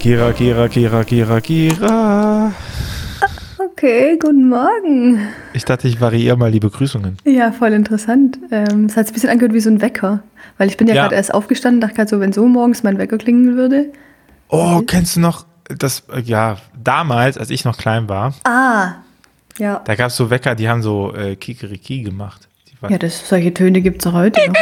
Kira, Kira, Kira, Kira, Kira. Okay, guten Morgen. Ich dachte, ich variiere mal die Begrüßungen. Ja, voll interessant. Ähm, es hat sich ein bisschen angehört wie so ein Wecker. Weil ich bin ja, Ja. gerade erst aufgestanden, dachte gerade so, wenn so morgens mein Wecker klingeln würde. Oh, kennst du noch das, äh, ja, damals, als ich noch klein war, Ah, ja. da gab es so Wecker, die haben so äh, Kikeriki gemacht. Ja, das, solche Töne gibt es auch heute noch.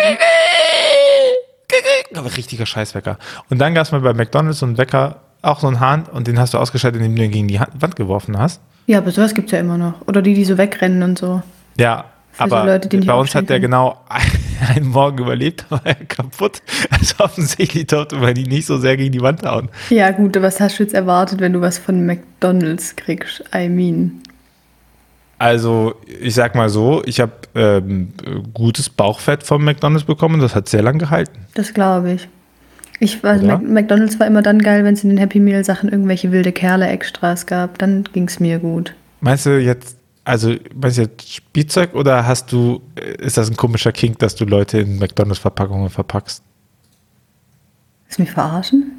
aber richtiger Scheißwecker. Und dann gab es mal bei McDonalds so einen Wecker, auch so einen Hahn, und den hast du ausgeschaltet, indem du ihn gegen die Wand geworfen hast. Ja, aber sowas gibt es ja immer noch. Oder die, die so wegrennen und so. Ja, Für so aber Leute, die nicht bei uns hat der genau einen Morgen überlebt, war er kaputt. Also offensichtlich durfte man ihn nicht so sehr gegen die Wand hauen. Ja, gut, was hast du jetzt erwartet, wenn du was von McDonalds kriegst? I mean. Also, ich sag mal so, ich habe ähm, gutes Bauchfett vom McDonalds bekommen, das hat sehr lang gehalten. Das glaube ich. Ich weiß? Mac McDonalds war immer dann geil, wenn es in den Happy Meal Sachen irgendwelche wilde Kerle Extras gab. Dann ging es mir gut. Meinst du jetzt, also meinst du jetzt Spielzeug oder hast du, äh, ist das ein komischer Kink, dass du Leute in McDonalds-Verpackungen verpackst? Ist mich verarschen?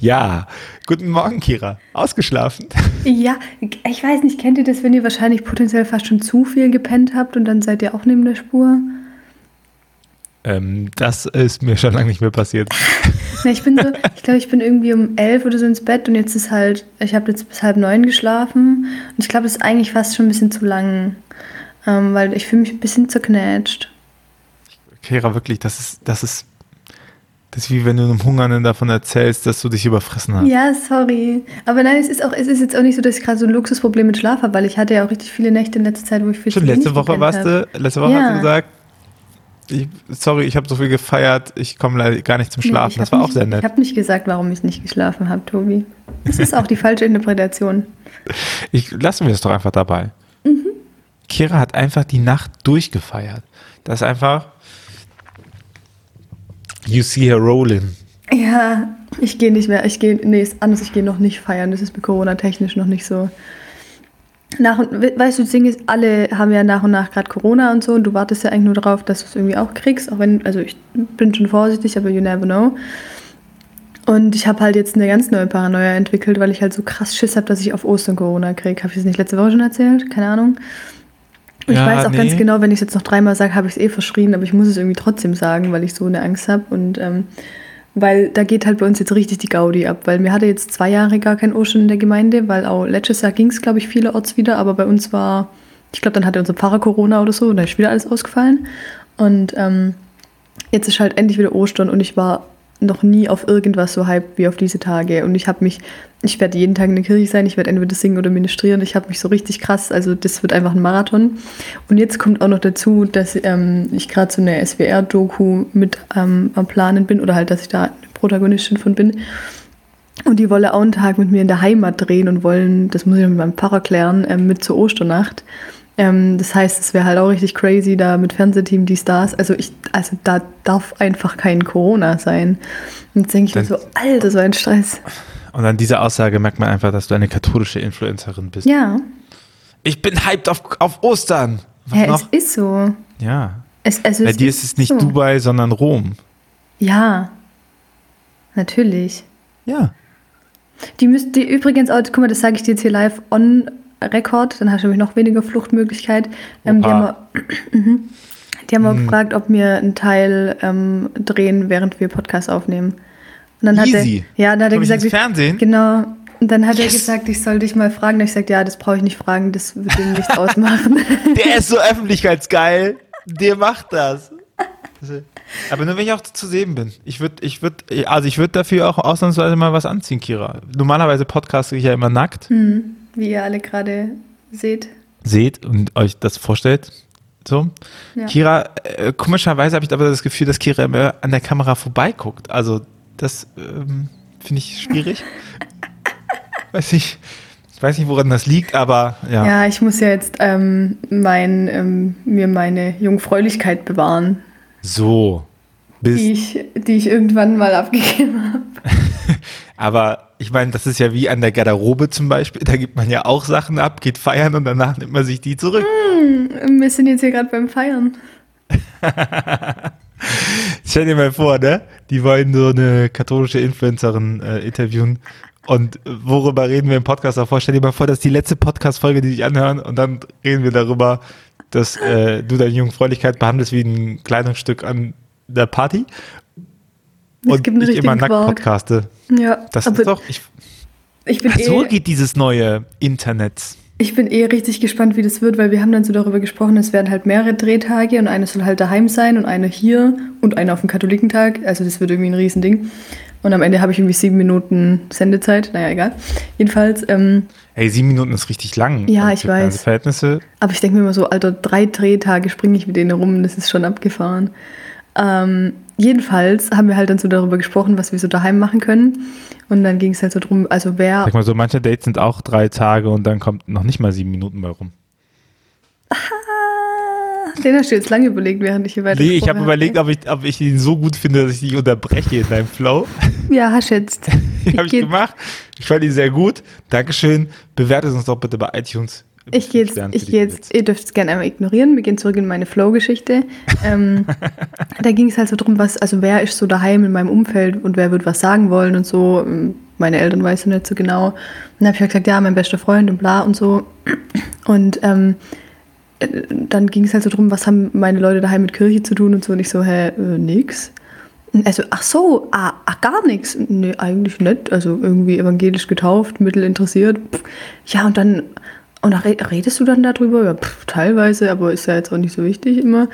Ja. Guten Morgen, Kira. Ausgeschlafen? Ja, ich weiß nicht, kennt ihr das, wenn ihr wahrscheinlich potenziell fast schon zu viel gepennt habt und dann seid ihr auch neben der Spur? Ähm, das ist mir schon lange nicht mehr passiert. Na, ich bin so, ich glaube, ich bin irgendwie um elf oder so ins Bett und jetzt ist halt, ich habe jetzt bis halb neun geschlafen und ich glaube, das ist eigentlich fast schon ein bisschen zu lang, ähm, weil ich fühle mich ein bisschen zerknätscht. Kira, wirklich, das ist, das ist, das ist wie wenn du einem Hungernden davon erzählst, dass du dich überfressen hast. Ja, sorry. Aber nein, es ist auch, es ist jetzt auch nicht so, dass ich gerade so ein Luxusproblem mit Schlaf habe, weil ich hatte ja auch richtig viele Nächte in letzter Zeit, wo ich viel Schon letzte Woche warst du, letzte Woche Ja. hast du gesagt, ich, sorry, ich habe so viel gefeiert, ich komme leider gar nicht zum Nee, Schlafen. ich das war auch nicht, sehr Ich nett. habe nicht gesagt, warum ich nicht geschlafen habe, Tobi. Das ist auch die falsche Interpretation. Ich lassen wir es doch einfach dabei. Mhm. Kira hat einfach die Nacht durchgefeiert. Das ist einfach. You see her rolling. Ja, ich gehe nicht mehr. Ich gehe, nee, ist anders, ich gehe noch nicht feiern. Das ist bei Corona technisch noch nicht so. Nach und, we- weißt du, das Ding ist, alle haben ja nach und nach gerade Corona und so und du wartest ja eigentlich nur darauf, dass du es irgendwie auch kriegst. Auch wenn, also ich bin schon vorsichtig, aber you never know. Und ich habe halt jetzt eine ganz neue Paranoia entwickelt, weil ich halt so krass Schiss habe, dass ich auf Ostern Corona kriege. Habe ich das nicht letzte Woche schon erzählt? Keine Ahnung. Und Ja, ich weiß auch nee. ganz genau, wenn ich es jetzt noch dreimal sage, habe ich es eh verschrien, aber ich muss es irgendwie trotzdem sagen, weil ich so eine Angst habe. Und ähm, weil da geht halt bei uns jetzt richtig die Gaudi ab, weil mir hatte jetzt zwei Jahre gar kein Ostern in der Gemeinde, weil auch letztes Jahr ging es, glaube ich, vielerorts wieder, aber bei uns war, ich glaube, dann hatte unser Pfarrer Corona oder so und da ist wieder alles ausgefallen. Und ähm, jetzt ist halt endlich wieder Ostern und ich war noch nie auf irgendwas so hyped wie auf diese Tage. Und ich habe mich, ich werde jeden Tag in der Kirche sein, ich werde entweder singen oder ministrieren. Ich habe mich so richtig krass, also das wird einfach ein Marathon. Und jetzt kommt auch noch dazu, dass ähm, ich gerade so eine SWR-Doku mit ähm, am Planen bin oder halt, dass ich da Protagonistin von bin. Und die wollen auch einen Tag mit mir in der Heimat drehen und wollen, das muss ich mit meinem Pfarrer klären, ähm, mit zur Osternacht. Ähm, das heißt, es wäre halt auch richtig crazy da mit Fernsehteam, die Stars. Also ich, also da darf einfach kein Corona sein. Und jetzt denke ich mir so, Alter, so ein Stress. Und an dieser Aussage merkt man einfach, dass du eine katholische Influencerin bist. Ja, Ich bin hyped auf, auf Ostern. Was ja es noch? ist so. Ja. Es, also Bei es dir ist es nicht so. Dubai, sondern Rom. Ja, natürlich. Ja. Die müssten, die übrigens, auch, guck mal, das sage ich dir jetzt hier live on Record, dann hast du nämlich noch weniger Fluchtmöglichkeit. Ähm, die haben, mal- Mhm. die haben mal gefragt, ob wir einen Teil ähm, drehen, während wir Podcast aufnehmen. Und dann hat Easy. er, ja, dann hat er Komm gesagt, ich- Fernsehen? genau. Und dann hat er Yes. gesagt, ich soll dich mal fragen. Da ich gesagt, ja, das brauche ich nicht fragen, das wird ihm nichts ausmachen. Der ist so öffentlichkeitsgeil. Der macht das. Aber nur wenn ich auch zu sehen bin. Ich würde, ich würde, also ich würde dafür auch ausnahmsweise mal was anziehen, Kira. Normalerweise podcaste ich ja immer nackt. Hm, Wie ihr alle gerade seht. Seht und euch das vorstellt. So. Ja. Kira, äh, komischerweise habe ich aber das Gefühl, dass Kira immer an der Kamera vorbeiguckt. Also das ähm, finde ich schwierig. weiß ich, ich weiß nicht, woran das liegt, aber ja. Ja, ich muss ja jetzt ähm, mein, ähm, mir meine Jungfräulichkeit bewahren, So. Bis, die ich, die ich irgendwann mal abgegeben habe. Aber ich meine, das ist ja wie an der Garderobe zum Beispiel. Da gibt man ja auch Sachen ab, geht feiern und danach nimmt man sich die zurück. Wir sind jetzt hier gerade beim Feiern. Stell dir mal vor, ne? Die wollen so eine katholische Influencerin äh, interviewen. Und worüber reden wir im Podcast davor? Stell dir mal vor, das ist die letzte Podcast-Folge, die dich anhören. Und dann reden wir darüber, dass äh, du deine Jungfräulichkeit behandelst wie ein Kleidungsstück an der Party. Es und ich immer nackt Quark. podcaste. Ja, Das ist doch. Ich, ich bin so eh, geht dieses neue Internet. Ich bin eh richtig gespannt, wie das wird, weil wir haben dann so darüber gesprochen, es werden halt mehrere Drehtage und einer soll halt daheim sein und einer hier und einer auf dem Katholikentag. Also das wird irgendwie ein Riesending. Und am Ende habe ich irgendwie sieben Minuten Sendezeit. Naja, egal. Jedenfalls, ähm, Hey, sieben Minuten ist richtig lang. Ja, Und ich weiß. Fernsehverhältnisse. aber ich denke mir immer so, Alter, drei Drehtage springe ich mit denen rum, das ist schon abgefahren. Ähm, jedenfalls haben wir halt dann so darüber gesprochen, was wir so daheim machen können. Und dann ging es halt so drum, also wer Sag mal so, manche Dates sind auch drei Tage und dann kommt noch nicht mal sieben Minuten bei rum. Den hast du jetzt lange überlegt, während ich hier weiter Nee, ich habe überlegt, ob ich, ob ich ihn so gut finde, dass ich dich unterbreche in deinem Flow. Ja, hast jetzt. Habe ich gemacht. Ich fand ihn sehr gut. Dankeschön. Bewertet uns doch bitte bei iTunes. Ich gehe jetzt, ich gehe jetzt, ihr dürft es gerne einmal ignorieren. Wir gehen zurück in meine Flow-Geschichte. Ähm, da ging es halt so drum, was, also wer ist so daheim in meinem Umfeld und wer wird was sagen wollen und so. Ähm, Meine Eltern weiß ich nicht so genau. Und dann habe ich halt gesagt, ja, mein bester Freund und bla und so. Und ähm, äh, dann ging es halt so drum, was haben meine Leute daheim mit Kirche zu tun und so. Und ich so, hä, äh, nix. Also, ach so, ah, ach, gar nichts. Nee, eigentlich nicht. Also irgendwie evangelisch getauft, mittel interessiert. Pff. Ja, und dann, und red- redest du dann darüber? Ja, pff, teilweise, aber ist ja jetzt auch nicht so wichtig immer.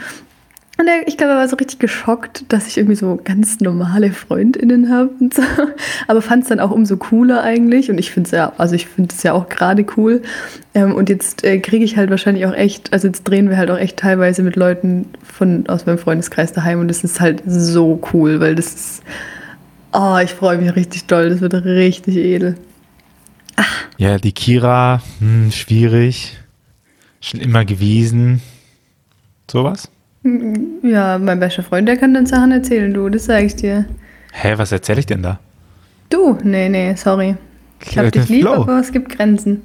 Und ich glaube, er war so richtig geschockt, dass ich irgendwie so ganz normale FreundInnen habe so. Aber fand es dann auch umso cooler eigentlich. Und ich finde es ja, also ich finde es ja auch gerade cool. Ähm, und jetzt äh, kriege ich halt wahrscheinlich auch echt, also jetzt drehen wir halt auch echt teilweise mit Leuten von aus meinem Freundeskreis daheim und das ist halt so cool, weil das ist. Oh, ich freue mich richtig doll. Das wird richtig edel. Ja, die Kira, hm, schwierig. Schon immer gewesen. Sowas? Ja, mein bester Freund, der kann dann Sachen erzählen, du, das sage ich dir. Hä, was erzähle ich denn da? Du, nee, nee, sorry. Ich hab dich lieb, Flow. aber es gibt Grenzen.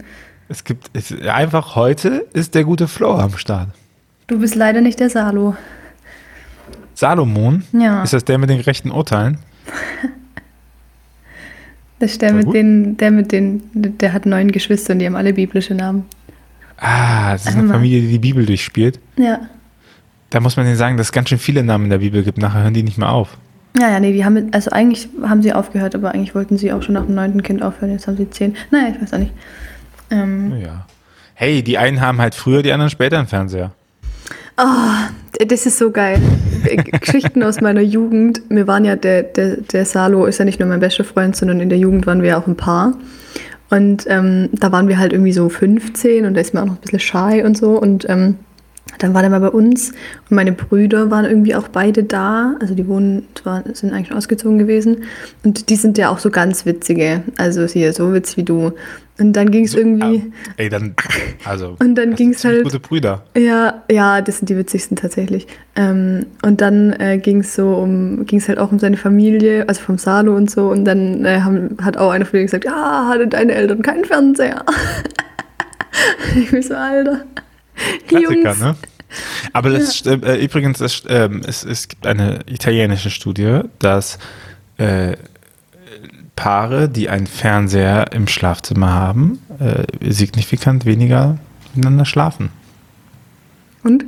Es gibt, es, einfach heute ist der gute Flow am Start. Du bist leider nicht der Salo. Salomon? Ja. Ist das der mit den gerechten Urteilen? Das ist der mit den, der mit den, der hat neun Geschwister und die haben alle biblische Namen. Ah, das ist eine. Familie, die die Bibel durchspielt. Ja. Da muss man denen sagen, dass es ganz schön viele Namen in der Bibel gibt. Nachher hören die nicht mehr auf. Ja, ja, nee, die haben, also eigentlich haben sie aufgehört, aber eigentlich wollten sie auch schon nach dem neunten Kind aufhören. Jetzt haben sie zehn. Naja, ich weiß auch nicht. Ähm, Ja. Hey, die einen haben halt früher, die anderen später einen Fernseher. Das ist so geil. Geschichten aus meiner Jugend. Wir waren ja, der, der, der Salo ist ja nicht nur mein bester Freund, sondern in der Jugend waren wir auch ein Paar. Und ähm, da waren wir halt irgendwie so 15 und da ist mir auch noch ein bisschen shy und so. Und ähm, dann war der mal bei uns und meine Brüder waren irgendwie auch beide da. Also die wohnen, zwar sind eigentlich ausgezogen gewesen. Und die sind ja auch so ganz witzige. Also hier so witzig wie du. Und dann ging es irgendwie. Ah, ey, dann, also. Und dann sind ziemlich halt- Gute Brüder. Ja, ja, das sind die witzigsten tatsächlich. Ähm, und dann äh, ging es so um, ging es halt auch um seine Familie, also vom Salo und so. Und dann äh, haben, hat auch einer von denen gesagt, ja, hatte deine Eltern keinen Fernseher. ich bin so, Alter. Klassiker, Jungs. ne? Aber das stimmt, äh, übrigens, es, ähm, es, es gibt eine italienische Studie, dass äh, Paare, die einen Fernseher im Schlafzimmer haben, äh, signifikant weniger miteinander schlafen. Und?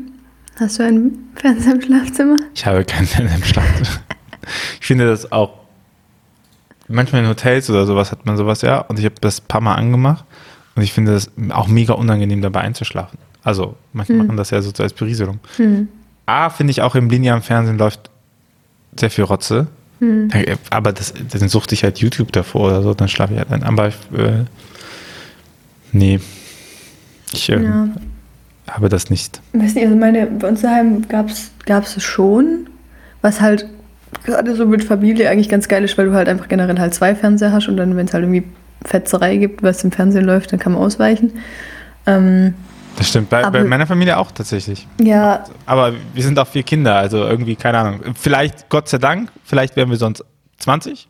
Hast du einen Fernseher im Schlafzimmer? Ich habe keinen Fernseher im Schlafzimmer. ich finde das auch, manchmal in Hotels oder sowas hat man sowas ja, und ich habe das ein paar Mal angemacht und ich finde das auch mega unangenehm dabei einzuschlafen. Also, manche machen das ja so als Berieselung. A, finde ich auch im linearen Fernsehen läuft sehr viel Rotze. Da- Aber das, dann suchte ich halt YouTube davor oder so, dann schlafe ich halt ein. Aber äh, nee, ich äh, Ja. habe das nicht. Weiß nicht, also meine, bei uns daheim gab es es schon, was halt gerade so mit Familie eigentlich ganz geil ist, weil du halt einfach generell halt zwei Fernseher hast und dann, wenn es halt irgendwie Fetzerei gibt, was im Fernsehen läuft, dann kann man ausweichen. Ähm, Das stimmt, bei, bei meiner Familie auch tatsächlich. ja, Aber wir sind auch vier Kinder, also irgendwie, keine Ahnung. Vielleicht, Gott sei Dank, vielleicht wären wir sonst 20.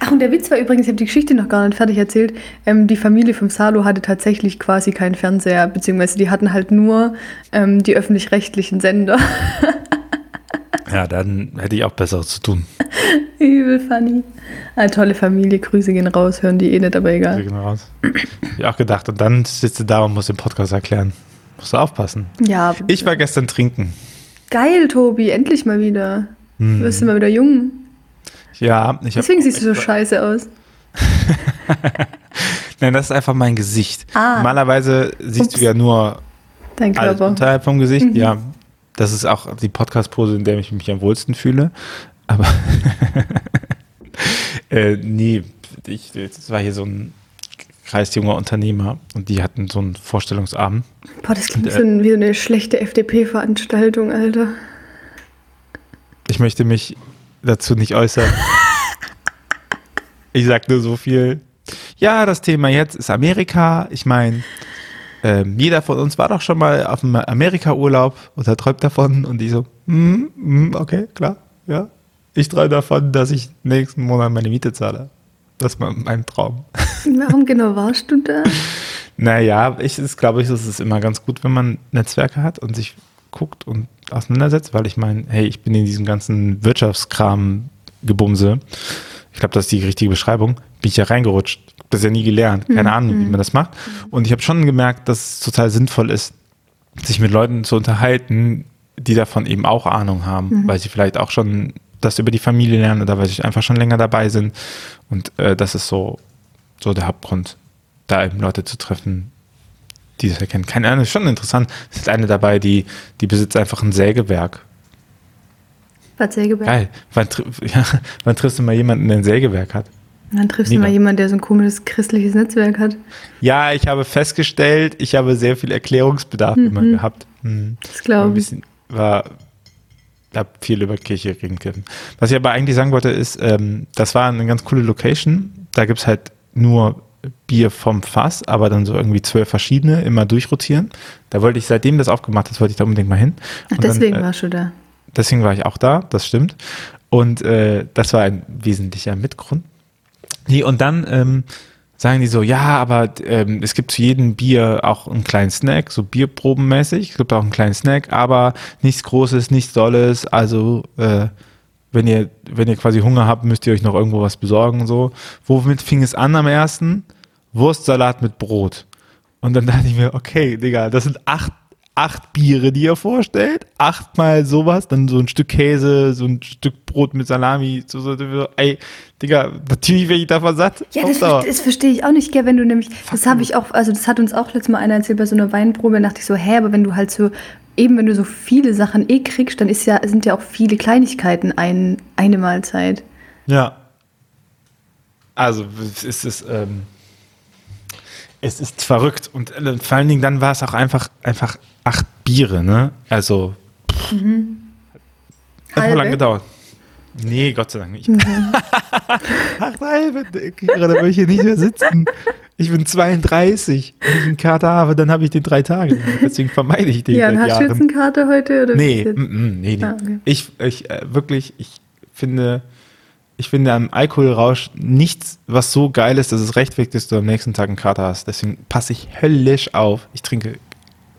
Ach, und der Witz war übrigens, ich habe die Geschichte noch gar nicht fertig erzählt. Ähm, die Familie vom Salo hatte tatsächlich quasi keinen Fernseher, beziehungsweise die hatten halt nur ähm, die öffentlich-rechtlichen Sender. Ja, dann hätte ich auch Besseres zu tun. Übel funny. Eine tolle Familie, Grüße gehen raus, hören die eh nicht, aber egal. gehen raus. Hab Ich auch gedacht. Und dann sitzt du da und musst den Podcast erklären. Musst du aufpassen. Ja, aber Ich war gestern trinken. geil, Tobi, endlich mal wieder. Hm. Du wirst immer wieder jung. Ja, ich hab Deswegen siehst du so scheiße aus. Nein, das ist einfach mein Gesicht. Ah. Normalerweise siehst Ups. du ja nur Dein Körper. unterhalb vom Gesicht. Mhm. Ja, das ist auch die Podcast-Pose, in der ich mich am wohlsten fühle. Aber äh, nee, ich, das war hier so ein kreisjunger Unternehmer und die hatten so einen Vorstellungsabend. Boah, das klingt Und, äh, wie so eine schlechte FDP-Veranstaltung, Alter. Ich möchte mich dazu nicht äußern. Ich sag nur so viel. Ja, das Thema jetzt ist Amerika. Ich meine, ähm, jeder von uns war doch schon mal auf einem Amerika-Urlaub oder träumt davon. Und die so, mm, mm, okay, klar, ja. Ich träume davon, dass ich nächsten Monat meine Miete zahle. Das war mein Traum. Warum genau warst du da? Naja, ich glaube ich, es ist immer ganz gut, wenn man Netzwerke hat und sich guckt und auseinandersetzt, weil ich meine, hey, ich bin in diesem ganzen Wirtschaftskram gebumse. Ich glaube, das ist die richtige Beschreibung. Bin ich ja reingerutscht. Das ja nie gelernt. Keine Ahnung, wie man das macht. Und ich habe schon gemerkt, dass es total sinnvoll ist, sich mit Leuten zu unterhalten, die davon eben auch Ahnung haben, weil sie vielleicht auch schon das über die Familie lernen oder weil sie einfach schon länger dabei sind. Und äh, das ist so, so der Hauptgrund, da eben Leute zu treffen, die das erkennen. Keine Ahnung, ist schon interessant. Es ist eine dabei, die, die besitzt einfach ein Sägewerk. Bad Sägeberg. Geil. Wann, ja, wann triffst du mal jemanden, der ein Sägewerk hat? Und dann triffst du Mega. mal jemanden, der so ein komisches christliches Netzwerk hat. Ja, ich habe festgestellt, ich habe sehr viel Erklärungsbedarf immer gehabt. Hm. Das glaube ich. war, hab viel über Kirche reden können. Was ich aber eigentlich sagen wollte, ist, ähm, das war eine ganz coole Location. Da gibt's halt nur Bier vom Fass, aber dann so irgendwie zwölf verschiedene, immer durchrotieren. Da wollte ich, seitdem das aufgemacht ist, wollte ich da unbedingt mal hin. Ach, Und dann, deswegen äh, warst du da. Deswegen war ich auch da, das stimmt. Und äh, das war ein wesentlicher Mitgrund. Nee, und dann ähm, sagen die so, ja, aber ähm, es gibt zu jedem Bier auch einen kleinen Snack, so bierprobenmäßig. Es gibt auch einen kleinen Snack, aber nichts Großes, nichts Dolles. Also äh, wenn ihr, wenn ihr quasi Hunger habt, müsst ihr euch noch irgendwo was besorgen und so. Womit fing es an am ersten? Wurstsalat mit Brot. Und dann dachte ich mir, okay, Digga, das sind acht, acht Biere, die ihr vorstellt. Achtmal sowas, dann so ein Stück Käse, so ein Stück Brot mit Salami. So, so, so. Ey, Digga, natürlich werde ich davon satt. Ja, das, verste- das verstehe ich auch nicht, gell, wenn du nämlich, das habe ich auch, also das hat uns auch letztes Mal einer erzählt bei so einer Weinprobe, da dachte ich so, hä, aber wenn du halt so, eben wenn du so viele Sachen eh kriegst, dann ist ja, sind ja auch viele Kleinigkeiten ein, eine Mahlzeit. Ja. Also, es ist, ähm, es ist verrückt. Und äh, vor allen Dingen dann war es auch einfach, einfach acht Biere, ne? Also, hat Halbe? nur lang gedauert. Nee, Gott sei Dank nicht. acht halbe, Kira, da will ich hier nicht mehr sitzen. Ich bin 32. Wenn ich einen Kater habe, dann habe ich den drei Tage. Deswegen vermeide ich den Ja, seit hast du jetzt eine Karte heute? Oder Nee, ist mm, mm, nee, nee. Ah, okay. Ich, ich äh, wirklich, ich finde, ich finde am Alkoholrausch nichts, was so geil ist, dass es rechtfertigt, dass du am nächsten Tag einen Kater hast. Deswegen passe ich höllisch auf. Ich trinke,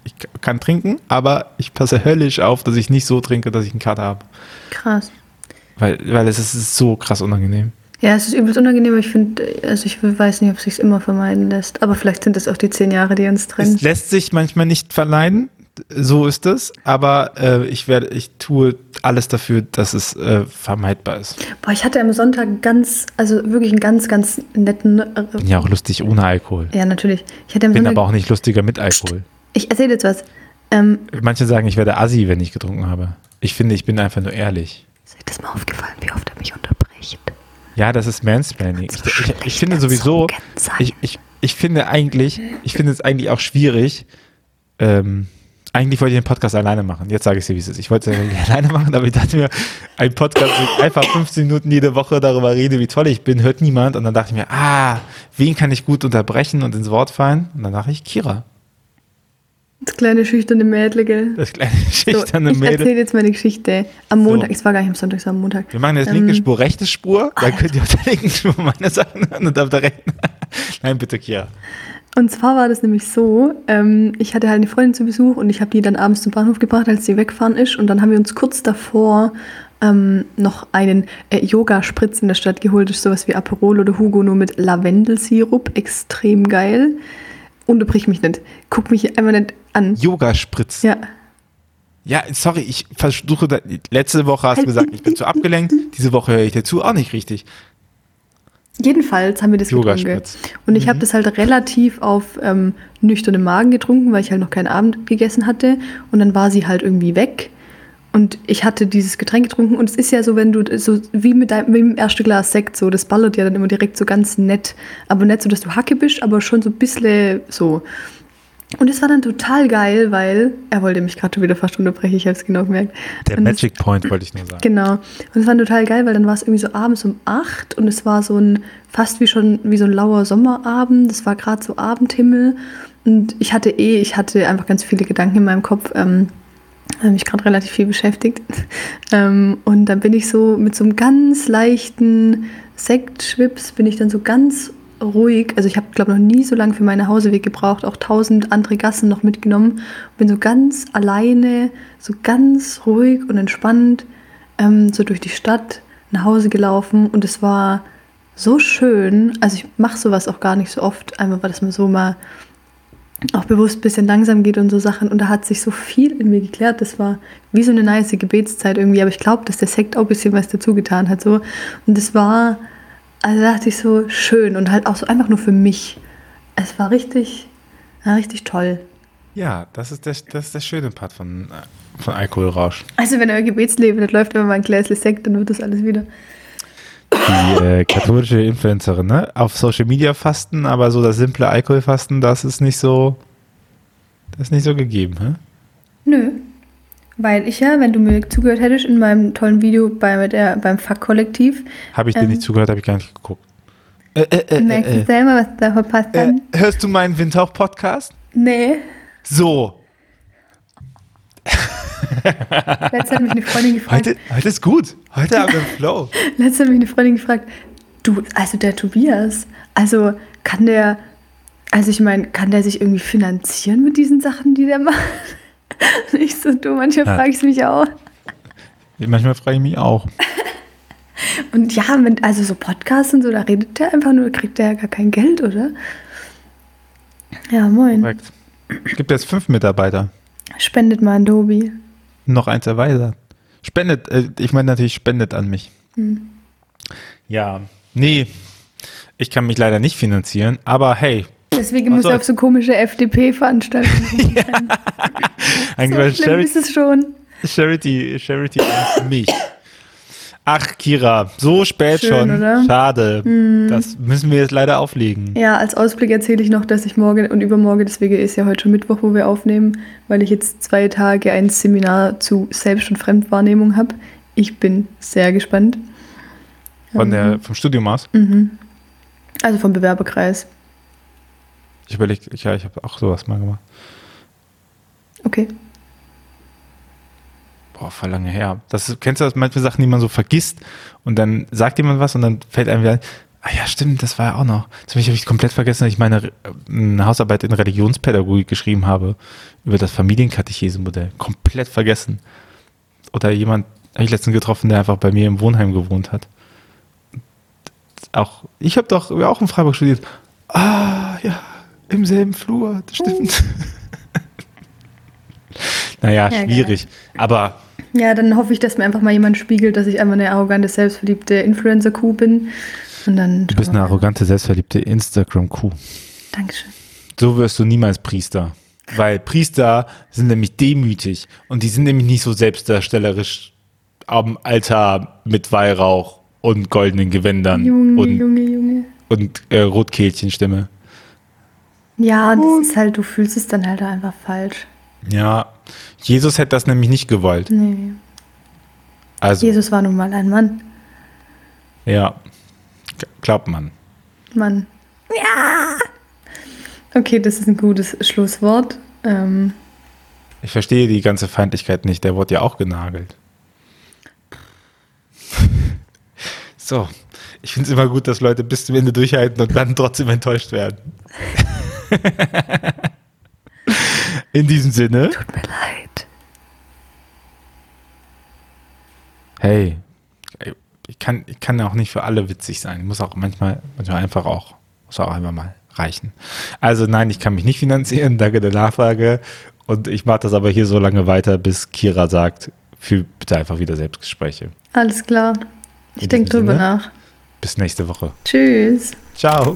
ich kann trinken, aber ich passe höllisch auf, dass ich nicht so trinke, dass ich einen Kater habe. Krass. Weil, weil es ist, es so krass unangenehm. Ja, es ist übelst unangenehm, aber ich finde, also ich weiß nicht, ob es sich immer vermeiden lässt. Aber vielleicht sind das auch die zehn Jahre, die uns trennen. Es lässt sich manchmal nicht verleiden, so ist es, aber äh, ich werde, ich tue alles dafür, dass es äh, vermeidbar ist. Boah, ich hatte am Sonntag ganz, also wirklich einen ganz, ganz netten. Äh, Bin ja auch lustig ohne Alkohol. ja, natürlich. Ich hatte am Bin Sonntag. aber auch nicht lustiger mit Alkohol. Ich erzähle jetzt was. Ähm, Manche sagen, ich werde assi, wenn ich getrunken habe. Ich finde, ich bin einfach nur ehrlich. Ist mal aufgefallen, wie oft er mich unterbricht? Ja, das ist Mansplaining. Ich, ich, ich finde sowieso, ich, ich, ich finde eigentlich, ich finde es eigentlich auch schwierig. Ähm, eigentlich wollte ich den Podcast alleine machen. Jetzt sage ich dir, wie es ist. Ich wollte es alleine machen, aber ich dachte mir, ein Podcast, wo ich einfach 15 Minuten jede Woche darüber rede, wie toll ich bin, hört niemand. Und dann dachte ich mir, ah, wen kann ich gut unterbrechen und ins Wort fallen? Und dann dachte ich, Kira, Das kleine schüchterne Mädel, gell? das kleine So, schüchterne ich Mädel. erzähle jetzt meine Geschichte. Am Montag, es war gar nicht am Sonntag, es war am Montag. Wir machen jetzt Ähm, linke Spur, rechte Spur. Dann könnt ihr auf der linken Spur meine Sachen hören und auf der rechten. Nein, bitte, Kira. Und zwar war das nämlich so, ähm, ich hatte halt eine Freundin zu Besuch und ich habe die dann abends zum Bahnhof gebracht, als sie wegfahren ist. Und dann haben wir uns kurz davor ähm, noch einen äh, Yoga-Spritz in der Stadt geholt. Das ist sowas wie Aperol oder Hugo, nur mit Lavendelsirup. Extrem geil. Unterbrich mich nicht. Guck mich einmal nicht an. Yoga-Spritz. Ja. Ja, sorry, ich versuche, da, letzte Woche hast du gesagt, ich bin zu abgelenkt. Diese Woche höre ich dir zu, auch nicht richtig. Jedenfalls haben wir das getrunken. Und ich Mhm. habe das halt relativ auf ähm, nüchternem Magen getrunken, weil ich halt noch keinen Abend gegessen hatte. Und dann war sie halt irgendwie weg. Und ich hatte dieses Getränk getrunken. Und es ist ja so, wenn du so wie mit deinem, wie mit dem ersten Glas Sekt, so, das ballert ja dann immer direkt so ganz nett. Aber nicht so, dass du Hacke bist, aber schon so ein bisschen so. Und es war dann total geil, weil er wollte mich gerade schon wieder fast unterbrechen, ich habe es genau gemerkt. Der Und Magic Point wollte ich nur sagen. Genau. Und es war total geil, weil dann war es irgendwie so abends um acht und es war so ein, fast wie schon, wie so ein lauer Sommerabend. Es war gerade so Abendhimmel. Und ich hatte eh, ich hatte einfach ganz viele Gedanken in meinem Kopf. Ähm, habe mich gerade relativ viel beschäftigt. ähm, und dann bin ich so mit so einem ganz leichten Sektschwips, bin ich dann so ganz ruhig. Also ich habe, glaube noch nie so lange für meinen Hauseweg gebraucht, auch tausend andere Gassen noch mitgenommen. Bin so ganz alleine, so ganz ruhig und entspannt ähm, so durch die Stadt nach Hause gelaufen und es war so schön. Also ich mache sowas auch gar nicht so oft, einfach weil das mir so mal auch bewusst ein bisschen langsam geht und so Sachen. Und da hat sich so viel in mir geklärt. Das war wie so eine nice Gebetszeit irgendwie. Aber ich glaube, dass der Sekt auch ein bisschen was dazu getan hat. So. Und es war, also da dachte ich so schön und halt auch so einfach nur für mich. Es war richtig, ja, richtig toll. Ja, das ist der, das ist der schöne Part von, von Alkoholrausch. Also wenn euer Gebetsleben nicht läuft, wenn man ein Gläschen Sekt, dann wird das alles wieder. Die äh, katholische Influencerin, ne? Auf Social Media fasten, aber so das simple Alkoholfasten, das ist nicht so, das ist nicht so gegeben, hä? Nö. Weil ich ja, wenn du mir zugehört hättest in meinem tollen Video bei der, beim Fuck-Kollektiv, Habe ich dir Ähm. nicht zugehört, habe ich gar nicht geguckt. Äh, äh, äh, merkst du äh, selber, was da verpasst äh, haben? hörst du meinen Windhauch-Podcast? Nee. So, Letztens hat mich eine Freundin gefragt, heute, heute ist gut. Heute haben wir Flow. letztens hat mich eine Freundin gefragt, du, also der Tobias, also kann der, also ich meine, kann der sich irgendwie finanzieren mit diesen Sachen, die der macht? Nicht so dumm, manchmal Ja. frage ich es mich auch. Manchmal frage ich mich auch. Und ja, mit, also so Podcasts und so, da redet der einfach nur, kriegt der ja gar kein Geld, oder? Ja, moin. Korrekt. Es gibt jetzt fünf Mitarbeiter. Spendet mal an Dobi. Noch eins erweitert. Spendet, äh, ich meine natürlich spendet an mich. Hm. Ja, nee, ich kann mich leider nicht finanzieren, aber hey, Deswegen muss er auf so komische FDP-Veranstaltungen gehen. ein So schlimm Charity, ist es schon. Charity, Charity für mich. Ach, Kira, so spät Schön, schon. oder? Schade. Das müssen wir jetzt leider auflegen. Ja, als Ausblick erzähle ich noch, dass ich morgen und übermorgen, deswegen ist ja heute schon Mittwoch, wo wir aufnehmen, weil ich jetzt zwei Tage ein Seminar zu Selbst- und Fremdwahrnehmung habe. Ich bin sehr gespannt. Von der, vom Studium aus. Also vom Bewerberkreis. Ich überlege, ja, ich habe auch sowas mal gemacht. Okay. Boah, voll lange her. Das, kennst du das manche Sachen, die man so vergisst und dann sagt jemand was und dann fällt einem wieder, ein, ah ja, stimmt, das war ja auch noch. Zum Beispiel habe ich komplett vergessen, dass ich meine äh, eine Hausarbeit in Religionspädagogik geschrieben habe über das Familienkatechesenmodell. Komplett vergessen. Oder jemand, habe ich letztens getroffen, der einfach bei mir im Wohnheim gewohnt hat. Auch, ich habe doch auch in Freiburg studiert. Ah, ja, im selben Flur, das stimmt. naja, Ja, schwierig. Aber Ja, dann hoffe ich, dass mir einfach mal jemand spiegelt, dass ich einfach eine arrogante, selbstverliebte Influencer-Kuh bin. Und dann. Du bist eine arrogante, selbstverliebte Instagram-Kuh. Dankeschön. So wirst du niemals Priester. Weil Priester sind nämlich demütig und die sind nämlich nicht so selbstdarstellerisch am Altar mit Weihrauch und goldenen Gewändern Junge, und, Junge, Junge. und äh, Rotkehlchenstimme. Ja, das ist halt, du fühlst es dann halt einfach falsch. Ja, Jesus hätte das nämlich nicht gewollt. Nee. Also, Jesus war nun mal ein Mann. ja, glaubt man. Mann. Ja! Okay, das ist ein gutes Schlusswort. Ähm, Ich verstehe die ganze Feindlichkeit nicht, der wurde ja auch genagelt. So, ich finde es immer gut, dass Leute bis zum Ende durchhalten und dann trotzdem enttäuscht werden. In diesem Sinne. Tut mir leid. Hey, ich kann, ich kann auch nicht für alle witzig sein. Ich muss auch manchmal, manchmal einfach auch, muss auch einmal mal reichen. Also nein, ich kann mich nicht finanzieren. Danke der Nachfrage. Und ich mache das aber hier so lange weiter, bis Kira sagt, für bitte einfach wieder Selbstgespräche. Alles klar. Ich denke drüber nach. Bis nächste Woche. Tschüss. Ciao.